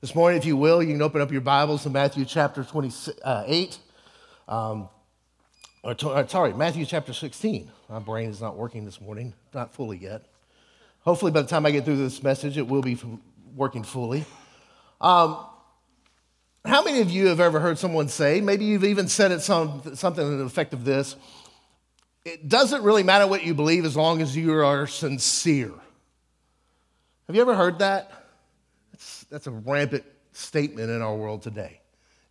This morning, if you will, you can open up your Bibles to Matthew chapter 28. Um, or, or, sorry, Matthew chapter 16. My brain is not working this morning, not fully yet. Hopefully, by the time I get through this message, it will be working fully. Um, how many of you have ever heard someone say, maybe you've even said it some, something to the effect of this, it doesn't really matter what you believe as long as you are sincere. Have you ever heard that? That's, a rampant statement in our world today.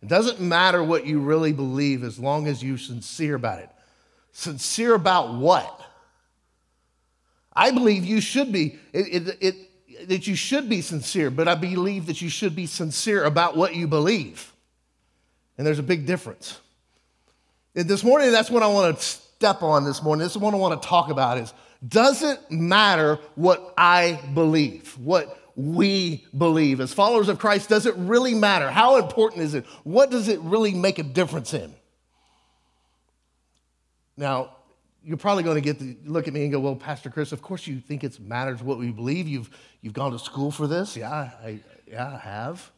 It doesn't matter what you really believe as long as you're sincere about it. Sincere about what? I believe you should be, it, it, it, that you should be sincere, but I believe that you should be sincere about what you believe. And there's a big difference. And this morning, that's what I want to step on this morning. This is what I want to talk about is doesn't matter what I believe, what we believe. As followers of Christ, does it really matter? How important is it? What does it really make a difference in? Now, you're probably going to get to look at me and go, Well, Pastor Chris, of course you think it matters what we believe. You've, you've gone to school for this. Yeah, I, yeah, I have.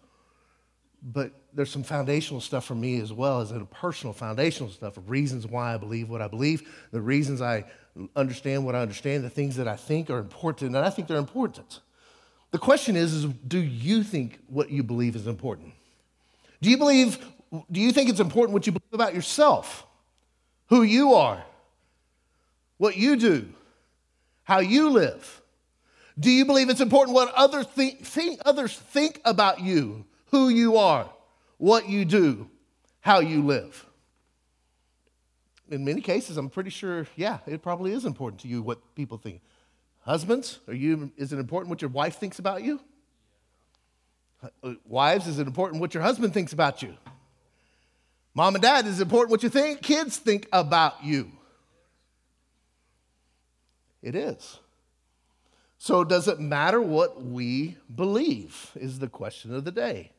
But there's some foundational stuff for me as well as a personal foundational stuff of reasons why I believe what I believe, the reasons I understand what I understand, the things that I think are important, and I think they're important. The question is, is do you think what you believe is important? Do you believe, do you think it's important what you believe about yourself? Who you are? What you do? How you live? Do you believe it's important what others think, think, others think about you, who you are, what you do, how you live? In many cases, I'm pretty sure, yeah, it probably is important to you what people think. Husbands, are you, is it important what your wife thinks about you? Uh, wives, is it important what your husband thinks about you? Mom and dad, is it important what you think kids think about you? It is. So, does it matter what we believe? Is the question of the day.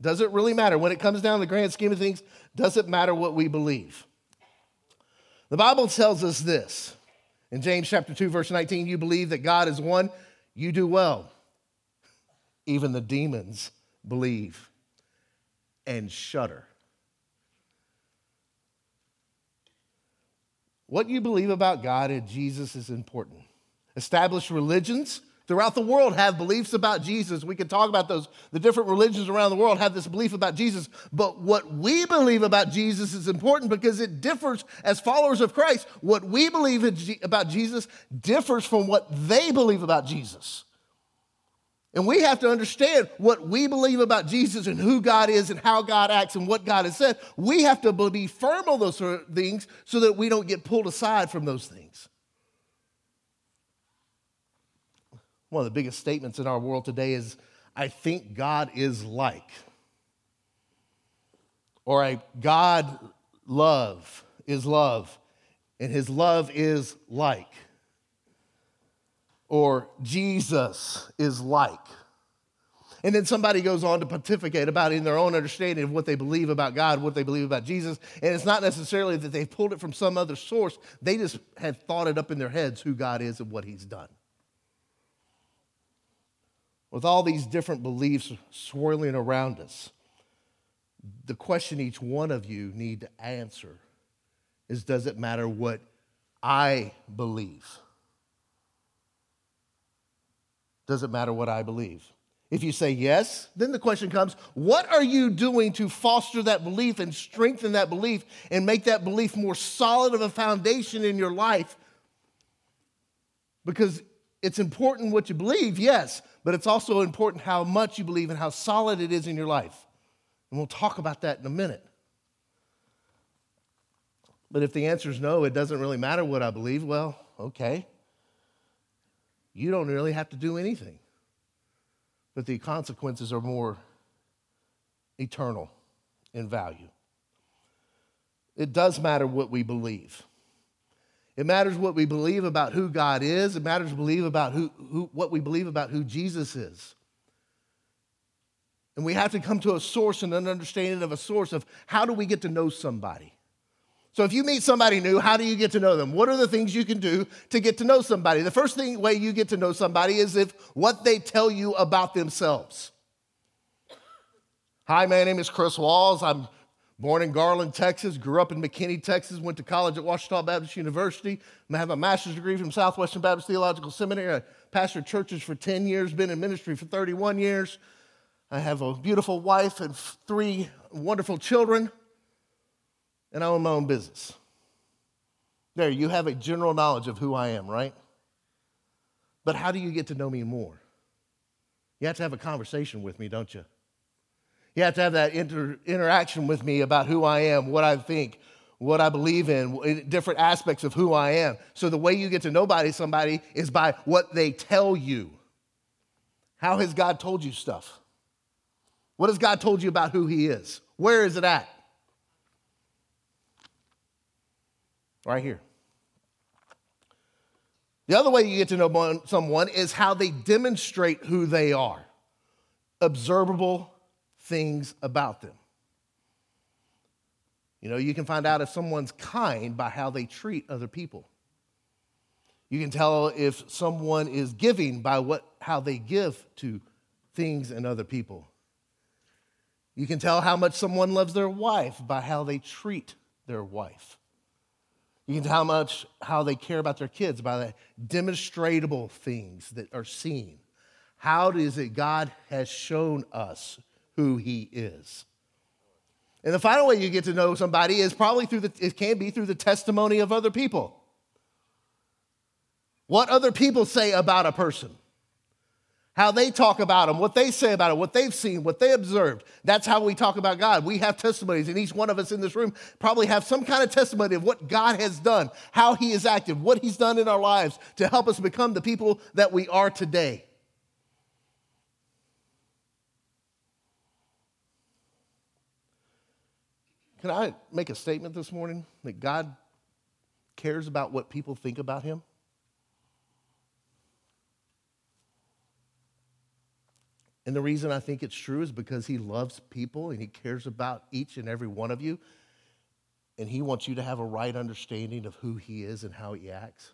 Does it really matter? When it comes down to the grand scheme of things, does it matter what we believe? The Bible tells us this in James chapter 2, verse 19, you believe that God is one, you do well. Even the demons believe and shudder. What you believe about God and Jesus is important. Established religions throughout the world have beliefs about Jesus. We can talk about those. The different religions around the world have this belief about Jesus. But what we believe about Jesus is important because it differs as followers of Christ. What we believe about Jesus differs from what they believe about Jesus. And we have to understand what we believe about Jesus and who God is and how God acts and what God has said. We have to be firm on those things so that we don't get pulled aside from those things. One of the biggest statements in our world today is, I think God is like. Or I, God love is love, and his love is like. Or Jesus is like. And then somebody goes on to pontificate about in their own understanding of what they believe about God, what they believe about Jesus. And it's not necessarily that they've pulled it from some other source, they just have thought it up in their heads who God is and what he's done with all these different beliefs swirling around us, the question each one of you need to answer is does it matter what I believe? Does it matter what I believe? If you say yes, then the question comes what are you doing to foster that belief and strengthen that belief and make that belief more solid of a foundation in your life? Because it's important what you believe, yes, but it's also important how much you believe and how solid it is in your life. And we'll talk about that in a minute. But if the answer is no, it doesn't really matter what I believe, well, okay. You don't really have to do anything. But the consequences are more eternal in value. It does matter what we believe. It matters what we believe about who God is. It matters believe about who, who, what we believe about who Jesus is. And we have to come to a source and an understanding of a source of how do we get to know somebody. So if you meet somebody new, how do you get to know them? What are the things you can do to get to know somebody? The first thing way you get to know somebody is if what they tell you about themselves. Hi, my name is Chris Walls. I'm born in Garland, Texas, grew up in McKinney, Texas, went to college at Ouachita Baptist University. I have a master's degree from Southwestern Baptist Theological Seminary. I pastored churches for 10 years, been in ministry for 31 years. I have a beautiful wife and three wonderful children and I own my own business. There, you have a general knowledge of who I am, right? But how do you get to know me more? You have to have a conversation with me, don't you? You have to have that inter- interaction with me about who I am, what I think, what I believe in, different aspects of who I am. So the way you get to know somebody is by what they tell you. How has God told you stuff? What has God told you about who He is? Where is it at? Right here. The other way you get to know someone is how they demonstrate who they are, observable things about them. You know, you can find out if someone's kind by how they treat other people. You can tell if someone is giving by what, how they give to things and other people. You can tell how much someone loves their wife by how they treat their wife. You can tell how much how they care about their kids by the demonstrable things that are seen. How is it God has shown us who He is? And the final way you get to know somebody is probably through the, it can be through the testimony of other people. What other people say about a person how they talk about him, what they say about him, what they've seen, what they observed. That's how we talk about God. We have testimonies, and each one of us in this room probably have some kind of testimony of what God has done, how he has acted, what he's done in our lives to help us become the people that we are today. Can I make a statement this morning that God cares about what people think about him? And the reason I think it's true is because he loves people and he cares about each and every one of you. And he wants you to have a right understanding of who he is and how he acts.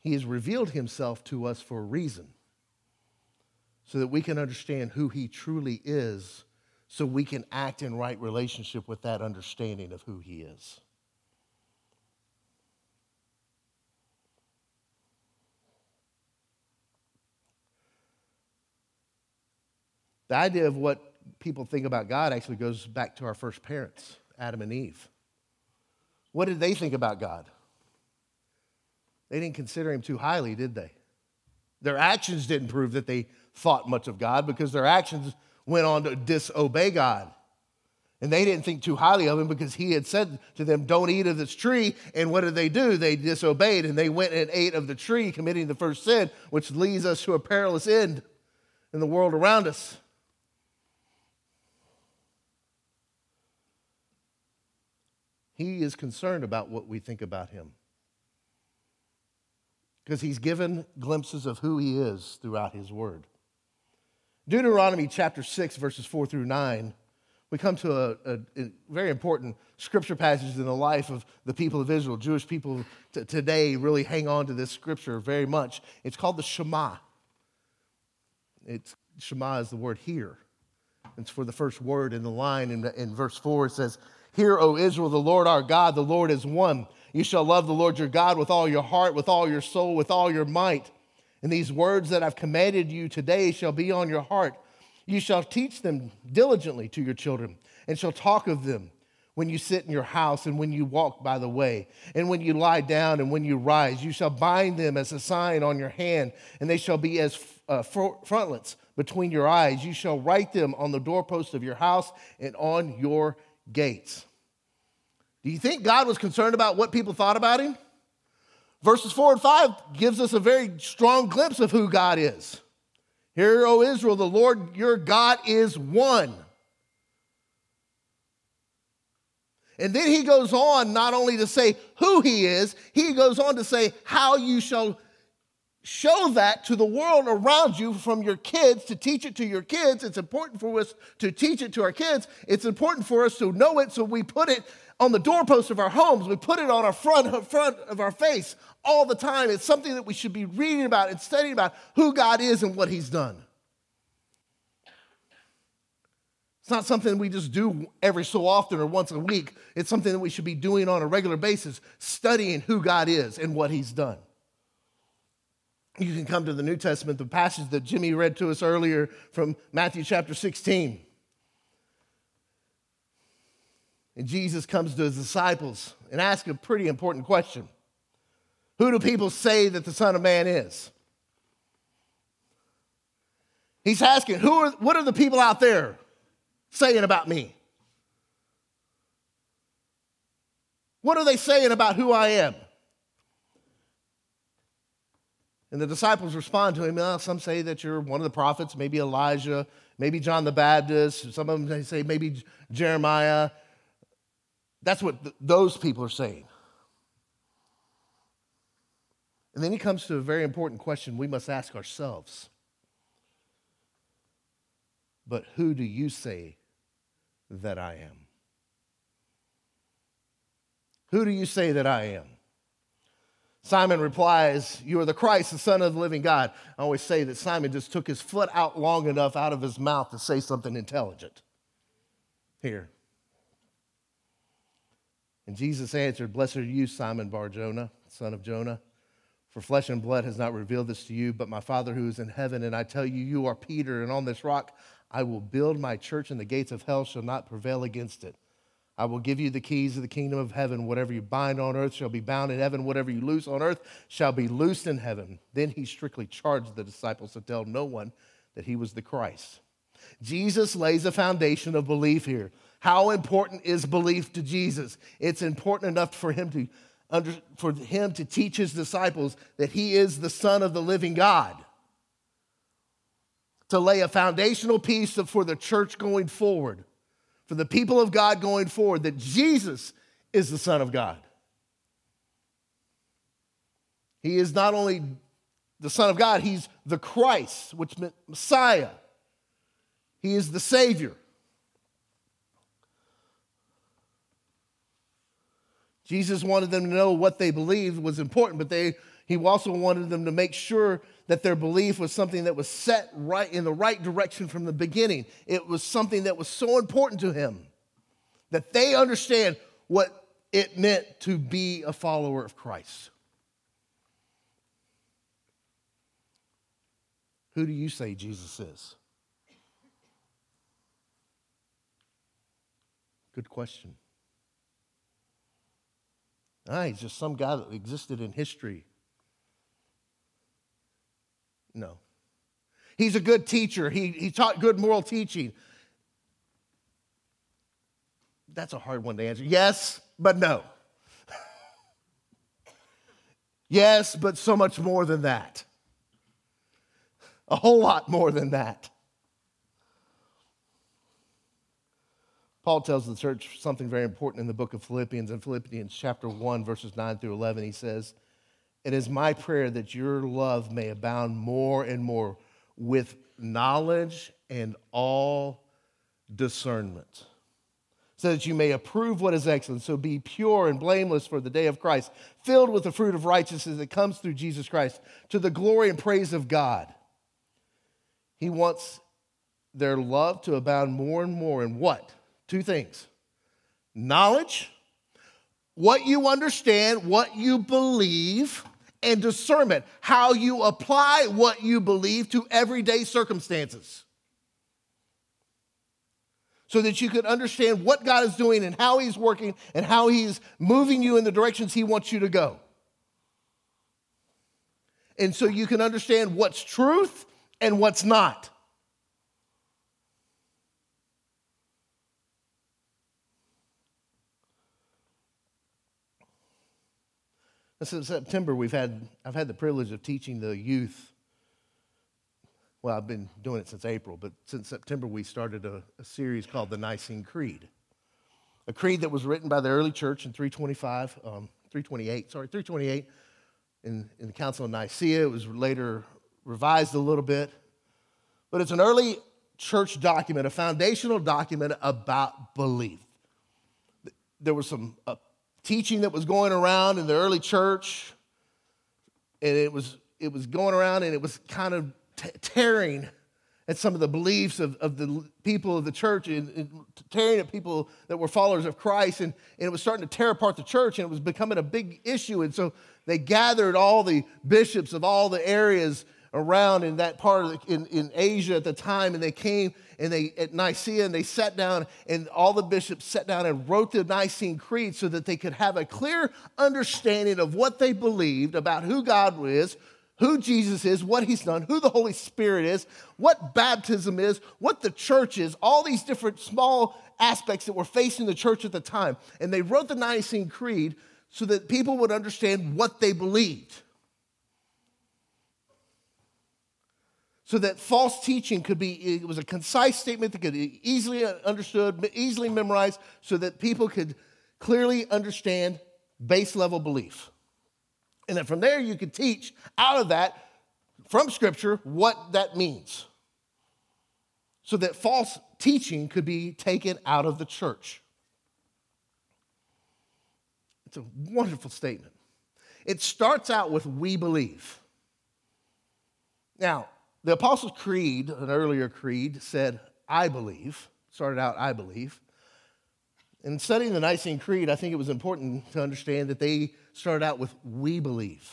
He has revealed himself to us for a reason so that we can understand who he truly is, so we can act in right relationship with that understanding of who he is. The idea of what people think about God actually goes back to our first parents, Adam and Eve. What did they think about God? They didn't consider him too highly, did they? Their actions didn't prove that they thought much of God because their actions went on to disobey God. And they didn't think too highly of him because he had said to them, Don't eat of this tree. And what did they do? They disobeyed and they went and ate of the tree, committing the first sin, which leads us to a perilous end in the world around us. He is concerned about what we think about him. Because he's given glimpses of who he is throughout his word. Deuteronomy chapter 6, verses 4 through 9, we come to a, a, a very important scripture passage in the life of the people of Israel. Jewish people t- today really hang on to this scripture very much. It's called the Shema. It's, Shema is the word hear. It's for the first word in the line. In, in verse 4, it says, Hear, O Israel, the Lord our God, the Lord is one. You shall love the Lord your God with all your heart, with all your soul, with all your might. And these words that I've commanded you today shall be on your heart. You shall teach them diligently to your children, and shall talk of them when you sit in your house, and when you walk by the way, and when you lie down, and when you rise. You shall bind them as a sign on your hand, and they shall be as uh, frontlets between your eyes. You shall write them on the doorpost of your house and on your gates. Do you think God was concerned about what people thought about him? Verses 4 and 5 gives us a very strong glimpse of who God is. Hear, O Israel, the Lord your God is one. And then he goes on not only to say who he is, he goes on to say how you shall show that to the world around you from your kids to teach it to your kids. It's important for us to teach it to our kids. It's important for us to know it, so we put it on the doorpost of our homes. We put it on our front, front of our face all the time. It's something that we should be reading about and studying about who God is and what He's done. It's not something we just do every so often or once a week. It's something that we should be doing on a regular basis, studying who God is and what He's done. You can come to the New Testament, the passage that Jimmy read to us earlier from Matthew chapter 16. And Jesus comes to his disciples and asks a pretty important question Who do people say that the Son of Man is? He's asking, Who are, What are the people out there saying about me? What are they saying about who I am? And the disciples respond to him. Well, some say that you're one of the prophets, maybe Elijah, maybe John the Baptist. Some of them say maybe Jeremiah. That's what th- those people are saying. And then he comes to a very important question we must ask ourselves. But who do you say that I am? Who do you say that I am? Simon replies, You are the Christ, the Son of the living God. I always say that Simon just took his foot out long enough out of his mouth to say something intelligent. Here. And Jesus answered, Blessed are you, Simon Bar Jonah, son of Jonah. For flesh and blood has not revealed this to you, but my Father who is in heaven. And I tell you, you are Peter, and on this rock I will build my church, and the gates of hell shall not prevail against it. I will give you the keys of the kingdom of heaven. Whatever you bind on earth shall be bound in heaven. Whatever you loose on earth shall be loosed in heaven. Then he strictly charged the disciples to tell no one that he was the Christ. Jesus lays a foundation of belief here. How important is belief to Jesus? It's important enough for him to under, for him to teach his disciples that he is the son of the living God. To lay a foundational piece for the church going forward for the people of God going forward that Jesus is the Son of God. He is not only the Son of God, he's the Christ, which meant Messiah. He is the Savior. Jesus wanted them to know what they believed was important, but they, he also wanted them to make sure that their belief was something that was set right in the right direction from the beginning. It was something that was so important to him that they understand what it meant to be a follower of Christ. Who do you say Jesus is? Good question. Ah, he's just some guy that existed in history no. He's a good teacher. He, he taught good moral teaching. That's a hard one to answer. Yes, but no. yes, but so much more than that. A whole lot more than that. Paul tells the church something very important in the book of Philippians. In Philippians chapter 1, verses 9 through 11, he says, it is my prayer that your love may abound more and more with knowledge and all discernment, so that you may approve what is excellent. So be pure and blameless for the day of Christ, filled with the fruit of righteousness that comes through Jesus Christ, to the glory and praise of God. He wants their love to abound more and more in what? Two things knowledge, what you understand, what you believe and discernment, how you apply what you believe to everyday circumstances. So that you can understand what God is doing and how He's working and how He's moving you in the directions He wants you to go. And so you can understand what's truth and what's not. Since September, we've had, I've had the privilege of teaching the youth well, I've been doing it since April, but since September, we started a, a series called the Nicene Creed. A creed that was written by the early church in 325, um, 328, sorry, 328 in, in the Council of Nicaea. It was later revised a little bit. But it's an early church document, a foundational document about belief. There was some uh, teaching that was going around in the early church, and it was, it was going around and it was kind of t- tearing at some of the beliefs of, of the people of the church and, and, tearing at people that were followers of Christ. And, and it was starting to tear apart the church and it was becoming a big issue. And so they gathered all the bishops of all the areas around in that part of the, in, in Asia at the time, and they came and they at Nicaea and they sat down, and all the bishops sat down and wrote the Nicene Creed so that they could have a clear understanding of what they believed about who God is, who Jesus is, what he's done, who the Holy Spirit is, what baptism is, what the church is, all these different small aspects that were facing the church at the time. And they wrote the Nicene Creed so that people would understand what they believed. So that false teaching could be, it was a concise statement that could be easily understood, easily memorized, so that people could clearly understand base level belief. And then from there, you could teach out of that, from Scripture, what that means. So that false teaching could be taken out of the church. It's a wonderful statement. It starts out with we believe. Now, the Apostles' Creed, an earlier creed, said, I believe, started out, I believe. In studying the Nicene Creed, I think it was important to understand that they started out with, we believe.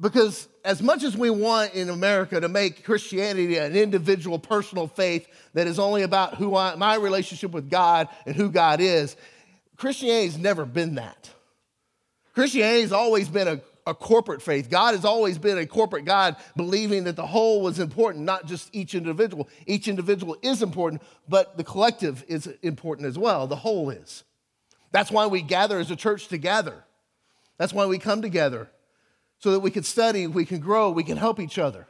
Because as much as we want in America to make Christianity an individual personal faith that is only about who I, my relationship with God and who God is, Christianity's never been that. Christianity's always been a, a corporate faith. God has always been a corporate God, believing that the whole was important, not just each individual. Each individual is important, but the collective is important as well. The whole is. That's why we gather as a church together. That's why we come together so that we can study, we can grow, we can help each other.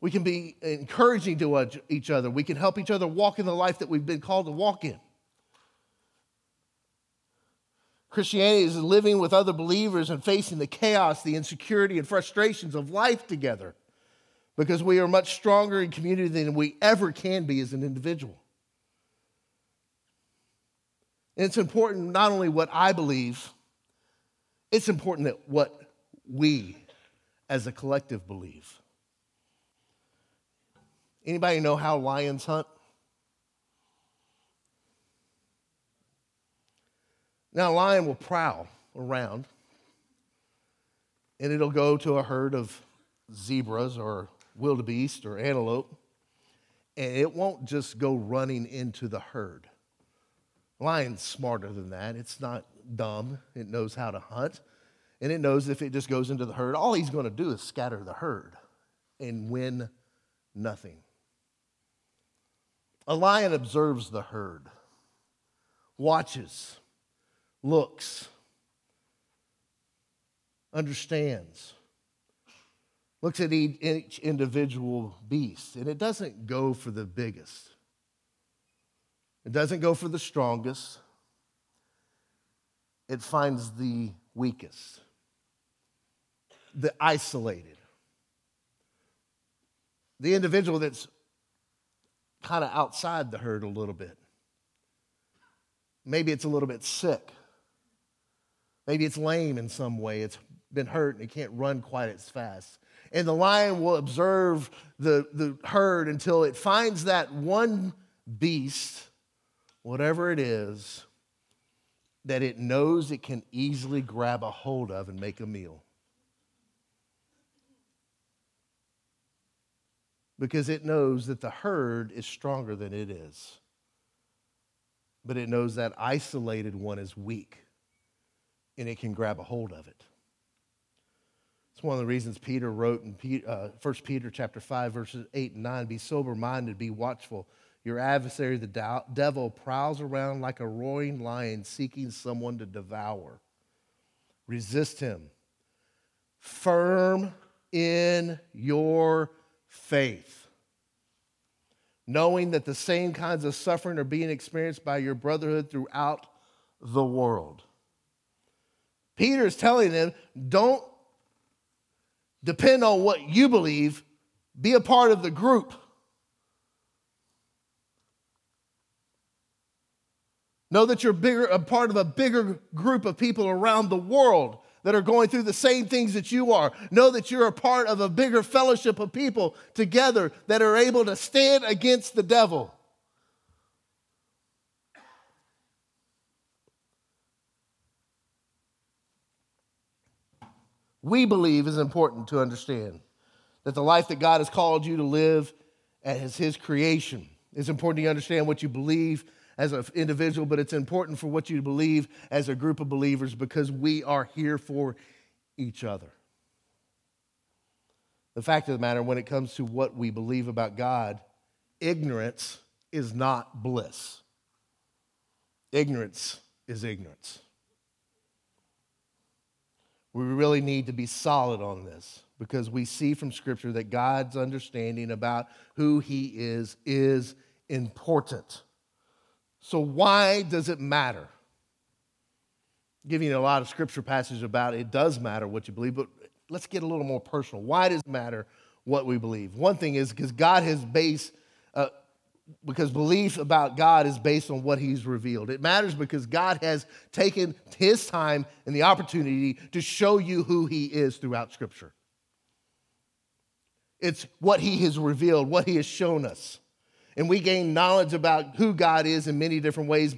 We can be encouraging to each other. We can help each other walk in the life that we've been called to walk in. Christianity is living with other believers and facing the chaos, the insecurity, and frustrations of life together because we are much stronger in community than we ever can be as an individual. And it's important not only what I believe, it's important that what we as a collective believe. Anybody know how lions hunt? Now, a lion will prowl around and it'll go to a herd of zebras or wildebeest or antelope, and it won't just go running into the herd. Lion's smarter than that. It's not dumb. It knows how to hunt, and it knows if it just goes into the herd, all he's going to do is scatter the herd and win nothing. A lion observes the herd, watches, looks, understands, looks at each individual beast, and it doesn't go for the biggest. It doesn't go for the strongest. It finds the weakest, the isolated, the individual that's kind of outside the herd a little bit. Maybe it's a little bit sick. Maybe it's lame in some way. It's been hurt and it can't run quite as fast. And the lion will observe the, the herd until it finds that one beast, whatever it is, that it knows it can easily grab a hold of and make a meal. Because it knows that the herd is stronger than it is. But it knows that isolated one is weak and it can grab a hold of it. It's one of the reasons Peter wrote in uh, 1 Peter chapter 5, verses 8 and 9, be sober-minded, be watchful. Your adversary, the devil, prowls around like a roaring lion seeking someone to devour. Resist him. Firm in your faith, knowing that the same kinds of suffering are being experienced by your brotherhood throughout the world. Peter is telling them, don't depend on what you believe, be a part of the group. Know that you're bigger, a part of a bigger group of people around the world that are going through the same things that you are. Know that you're a part of a bigger fellowship of people together that are able to stand against the devil. We believe is important to understand that the life that God has called you to live as His creation. It's important to understand what you believe as an individual, but it's important for what you believe as a group of believers because we are here for each other. The fact of the matter, when it comes to what we believe about God, ignorance is not bliss. Ignorance is ignorance. We really need to be solid on this because we see from Scripture that God's understanding about who He is is important. So, why does it matter? I'm giving you a lot of scripture passages about it. does matter what you believe, but let's get a little more personal. Why does it matter what we believe? One thing is because God has based, uh, because belief about God is based on what He's revealed. It matters because God has taken His time and the opportunity to show you who He is throughout Scripture. It's what He has revealed, what He has shown us and we gain knowledge about who God is in many different ways.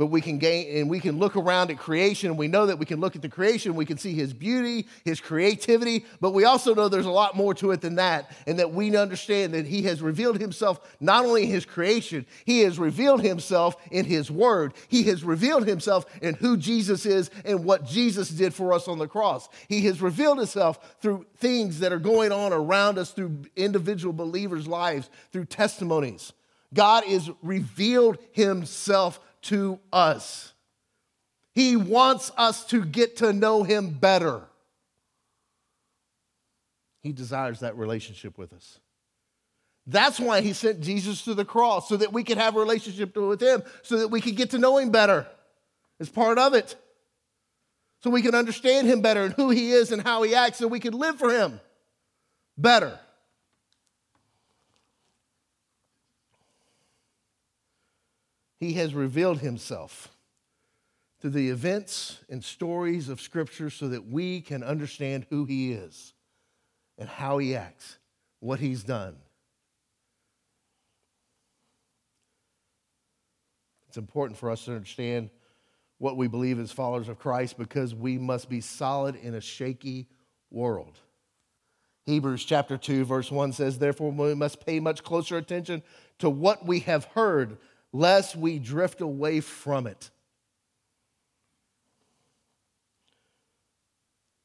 But we can gain and we can look around at creation. We know that we can look at the creation, we can see his beauty, his creativity, but we also know there's a lot more to it than that. And that we understand that he has revealed himself not only in his creation, he has revealed himself in his word. He has revealed himself in who Jesus is and what Jesus did for us on the cross. He has revealed himself through things that are going on around us, through individual believers' lives, through testimonies. God is revealed himself to us. He wants us to get to know him better. He desires that relationship with us. That's why he sent Jesus to the cross, so that we could have a relationship with him, so that we could get to know him better. It's part of it. So we can understand him better and who he is and how he acts, so we can live for him better. He has revealed himself through the events and stories of Scripture so that we can understand who he is and how he acts, what he's done. It's important for us to understand what we believe as followers of Christ because we must be solid in a shaky world. Hebrews chapter 2, verse 1 says, Therefore, we must pay much closer attention to what we have heard lest we drift away from it.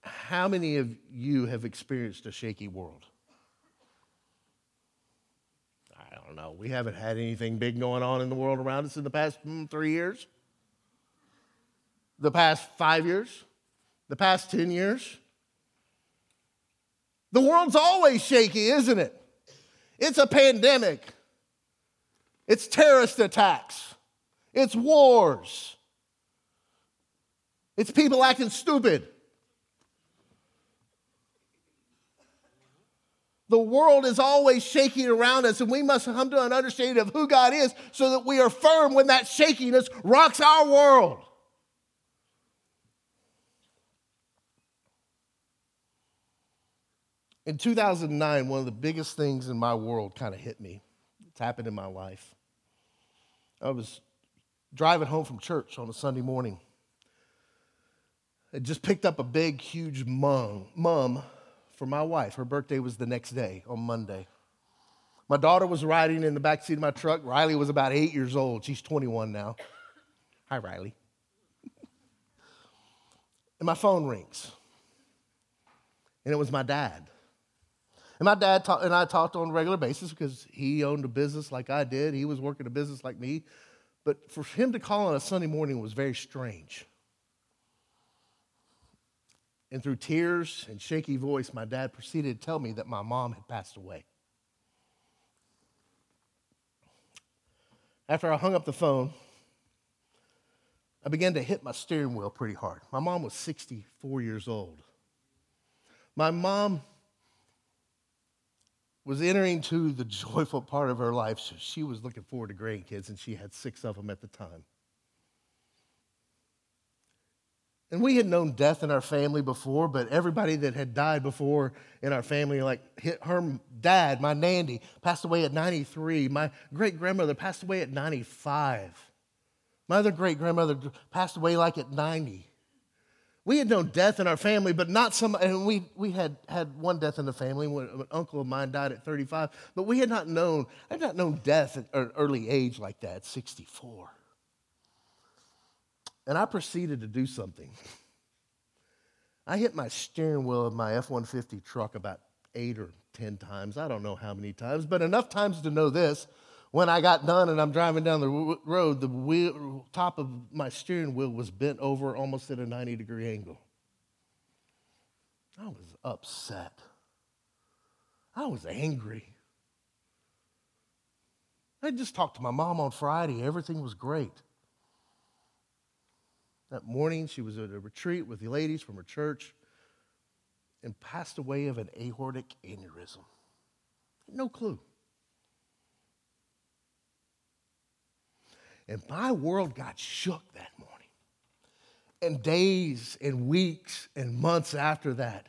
How many of you have experienced a shaky world? I don't know. We haven't had anything big going on in the world around us in the past mm, three years, the past five years, the past 10 years. The world's always shaky, isn't it? It's a pandemic. It's terrorist attacks. It's wars. It's people acting stupid. The world is always shaking around us, and we must come to an understanding of who God is so that we are firm when that shakiness rocks our world. In 2009, one of the biggest things in my world kind of hit me. It's happened in my life. I was driving home from church on a Sunday morning. I just picked up a big, huge mum, mum for my wife. Her birthday was the next day on Monday. My daughter was riding in the back seat of my truck. Riley was about eight years old. She's 21 now. Hi, Riley. and my phone rings. And it was my dad. And my dad and I talked on a regular basis because he owned a business like I did. He was working a business like me. But for him to call on a Sunday morning was very strange. And through tears and shaky voice, my dad proceeded to tell me that my mom had passed away. After I hung up the phone, I began to hit my steering wheel pretty hard. My mom was 64 years old. My mom was entering to the joyful part of her life. So she was looking forward to grandkids, and she had six of them at the time. And we had known death in our family before, but everybody that had died before in our family, like her dad, my Nandy, passed away at 93. My great grandmother passed away at 95. My other great grandmother passed away like at 90. We had known death in our family, but not some, and we, we had had one death in the family. An uncle of mine died at 35, but we had not known, I had not known death at an early age like that, 64. And I proceeded to do something. I hit my steering wheel of my F 150 truck about eight or 10 times. I don't know how many times, but enough times to know this. When I got done and I'm driving down the road, the wheel, top of my steering wheel was bent over almost at a 90 degree angle. I was upset. I was angry. I just talked to my mom on Friday. Everything was great. That morning, she was at a retreat with the ladies from her church and passed away of an aortic aneurysm. No clue. And my world got shook that morning. And days and weeks and months after that.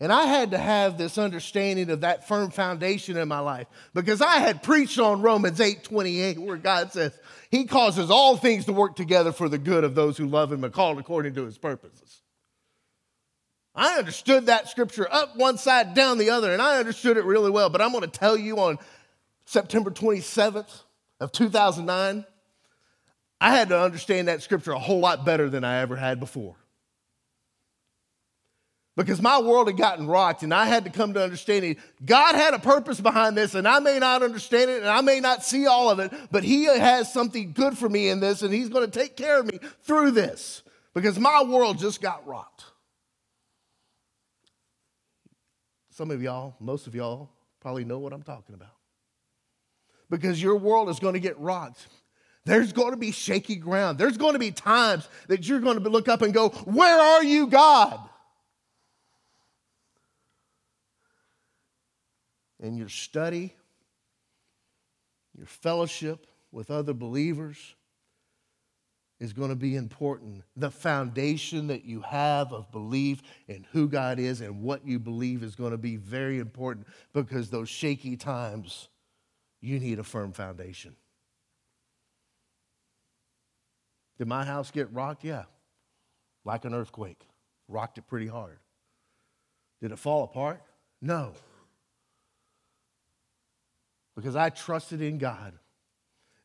And I had to have this understanding of that firm foundation in my life because I had preached on Romans 8 28, where God says, He causes all things to work together for the good of those who love Him and called according to His purposes. I understood that scripture up one side, down the other, and I understood it really well. But I'm going to tell you on September 27th of 2009, I had to understand that scripture a whole lot better than I ever had before because my world had gotten rocked and I had to come to understanding God had a purpose behind this and I may not understand it and I may not see all of it, but He has something good for me in this and He's going to take care of me through this because my world just got rocked. Some of y'all, most of y'all, probably know what I'm talking about. Because your world is going to get rocked. There's going to be shaky ground. There's going to be times that you're going to look up and go, Where are you, God? in your study, your fellowship with other believers is going to be important. The foundation that you have of belief in who God is and what you believe is going to be very important because those shaky times, you need a firm foundation. Did my house get rocked? Yeah. Like an earthquake. Rocked it pretty hard. Did it fall apart? No because I trusted in God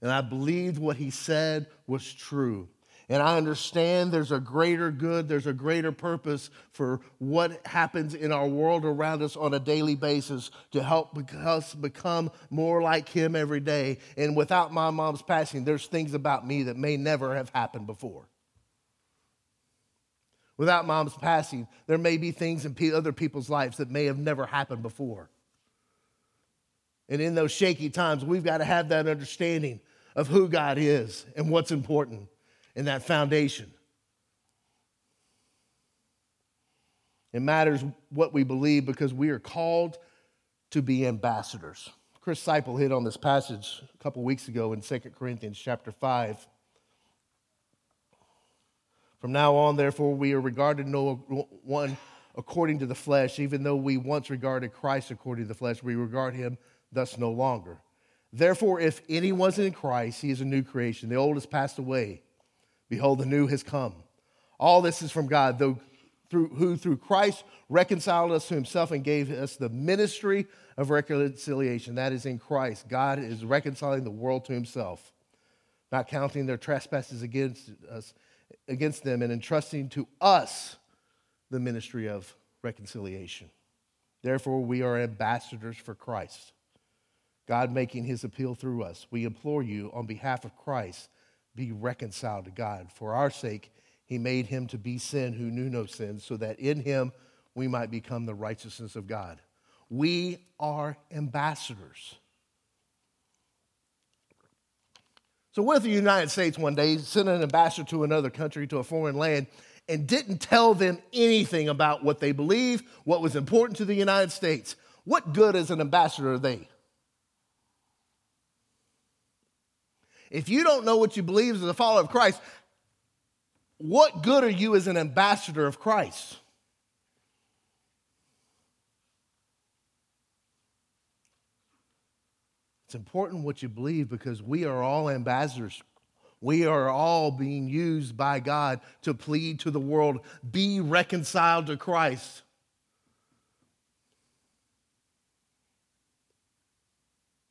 and I believed what He said was true. And I understand there's a greater good, there's a greater purpose for what happens in our world around us on a daily basis to help us become more like Him every day. And without my mom's passing, there's things about me that may never have happened before. Without mom's passing, there may be things in other people's lives that may have never happened before. And in those shaky times, we've got to have that understanding of who God is and what's important in that foundation. It matters what we believe because we are called to be ambassadors. Chris Seipel hit on this passage a couple weeks ago in 2 Corinthians chapter 5. From now on, therefore, we are regarded no one according to the flesh, even though we once regarded Christ according to the flesh, we regard him thus no longer. Therefore, if anyone's in Christ, he is a new creation. The old has passed away. Behold, the new has come. All this is from God, though through, who through Christ reconciled us to himself and gave us the ministry of reconciliation. That is in Christ. God is reconciling the world to himself, not counting their trespasses against us, against them, and entrusting to us the ministry of reconciliation. Therefore, we are ambassadors for Christ God making his appeal through us. We implore you on behalf of Christ, be reconciled to God. For our sake, He made him to be sin who knew no sin, so that in him we might become the righteousness of God. We are ambassadors. So, what if the United States one day sent an ambassador to another country, to a foreign land, and didn't tell them anything about what they believe, what was important to the United States? What good as an ambassador are they? If you don't know what you believe as a follower of Christ, what good are you as an ambassador of Christ? It's important what you believe because we are all ambassadors. We are all being used by God to plead to the world be reconciled to Christ.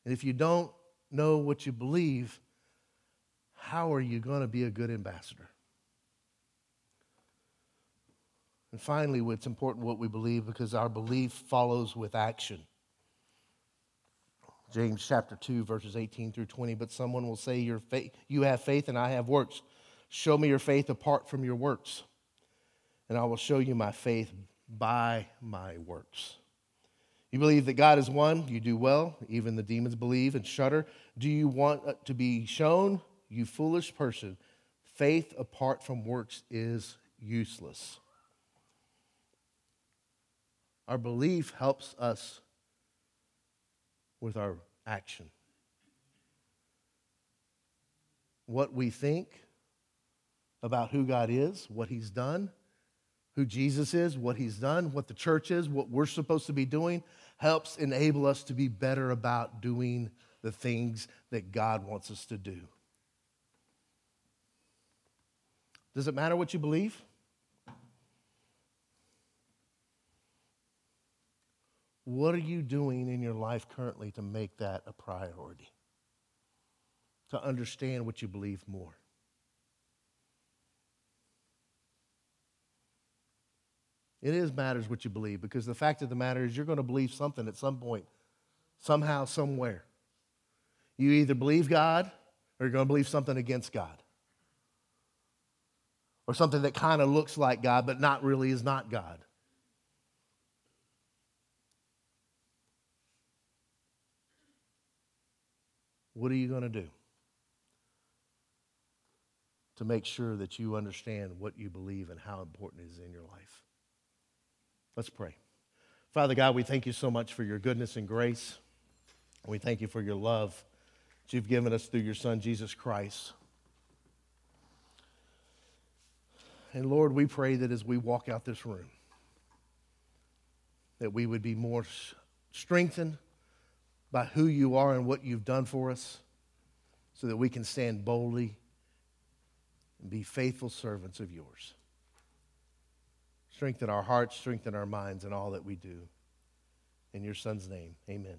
And if you don't know what you believe, how are you going to be a good ambassador? And finally, it's important what we believe because our belief follows with action. James chapter 2, verses 18 through 20. But someone will say, your faith, You have faith, and I have works. Show me your faith apart from your works, and I will show you my faith by my works. You believe that God is one, you do well. Even the demons believe and shudder. Do you want uh, to be shown, you foolish person? Faith apart from works is useless. Our belief helps us with our action. What we think about who God is, what He's done, who Jesus is, what He's done, what the church is, what we're supposed to be doing, helps enable us to be better about doing the things that God wants us to do. Does it matter what you believe? What are you doing in your life currently to make that a priority? To understand what you believe more? It is matters what you believe because the fact of the matter is you're going to believe something at some point, somehow, somewhere. You either believe God or you're going to believe something against God. Or something that kind of looks like God but not really is not God. What are you going to do to make sure that you understand what you believe and how important it is in your life? Let's pray. Father God, we thank you so much for your goodness and grace. We thank you for your love that you've given us through your Son, Jesus Christ. And Lord, we pray that as we walk out this room, that we would be more strengthened by who you are and what you've done for us so that we can stand boldly and be faithful servants of yours. Strengthen our hearts, strengthen our minds in all that we do. In your Son's name, amen.